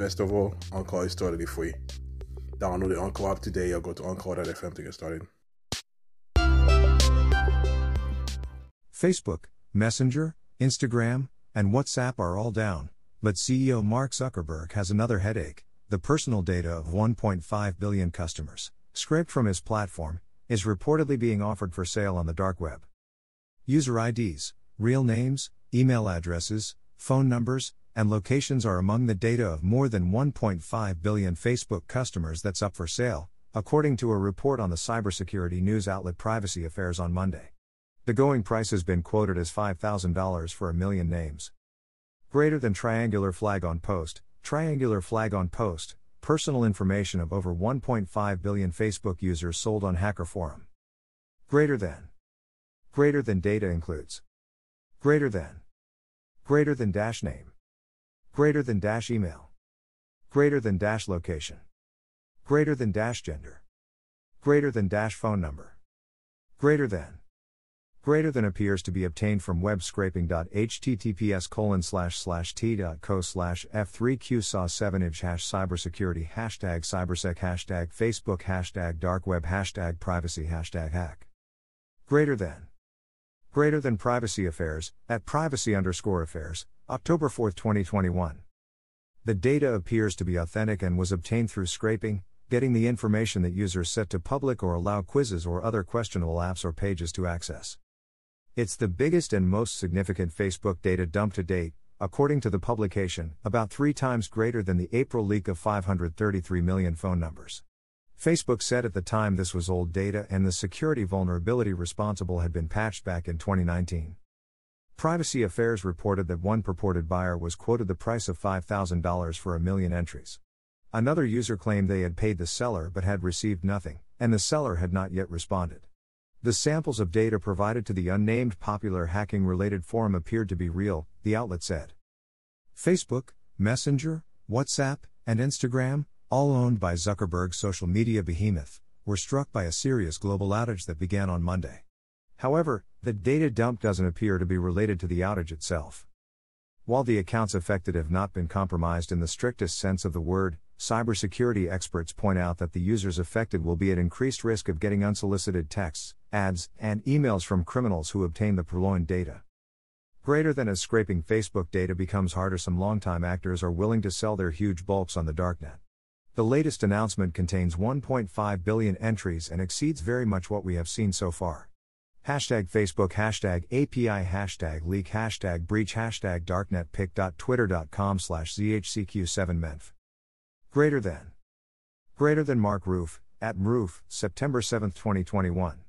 Best of all, Anchor is totally free. Download the Anchor app today or go to Anchor.fm to get started. Facebook, Messenger, Instagram, and WhatsApp are all down, but CEO Mark Zuckerberg has another headache. The personal data of 1.5 billion customers, scraped from his platform, is reportedly being offered for sale on the dark web. User IDs, real names, email addresses, phone numbers, and locations are among the data of more than 1.5 billion Facebook customers that's up for sale, according to a report on the cybersecurity news outlet Privacy Affairs on Monday. The going price has been quoted as $5,000 for a million names. Greater than triangular flag on post, triangular flag on post, personal information of over 1.5 billion Facebook users sold on Hacker Forum. Greater than. Greater than data includes. Greater than. Greater than dash name. Greater than dash email. Greater than dash location. Greater than dash gender. Greater than dash phone number. Greater than. Greater than appears to be obtained from web scraping.https colon slash slash t.co slash f3q saw 7 inch hash cybersecurity hashtag cybersec hashtag facebook hashtag dark web hashtag privacy hashtag hack. Greater than. Greater than privacy affairs, at privacy underscore affairs, October 4, 2021. The data appears to be authentic and was obtained through scraping, getting the information that users set to public or allow quizzes or other questionable apps or pages to access. It's the biggest and most significant Facebook data dump to date, according to the publication, about three times greater than the April leak of 533 million phone numbers. Facebook said at the time this was old data and the security vulnerability responsible had been patched back in 2019. Privacy Affairs reported that one purported buyer was quoted the price of $5,000 for a million entries. Another user claimed they had paid the seller but had received nothing, and the seller had not yet responded. The samples of data provided to the unnamed popular hacking related forum appeared to be real, the outlet said. Facebook, Messenger, WhatsApp, and Instagram, all owned by Zuckerberg's social media behemoth, were struck by a serious global outage that began on Monday. However, the data dump doesn't appear to be related to the outage itself. While the accounts affected have not been compromised in the strictest sense of the word, cybersecurity experts point out that the users affected will be at increased risk of getting unsolicited texts, ads, and emails from criminals who obtain the purloined data. Greater than as scraping Facebook data becomes harder, some longtime actors are willing to sell their huge bulks on the darknet. The latest announcement contains 1.5 billion entries and exceeds very much what we have seen so far. Hashtag Facebook, hashtag API, hashtag leak, hashtag breach, hashtag darknetpic.twitter.com slash ZHCQ7menf. Greater than. Greater than Marc Ruef, at Roof, September 7, 2021.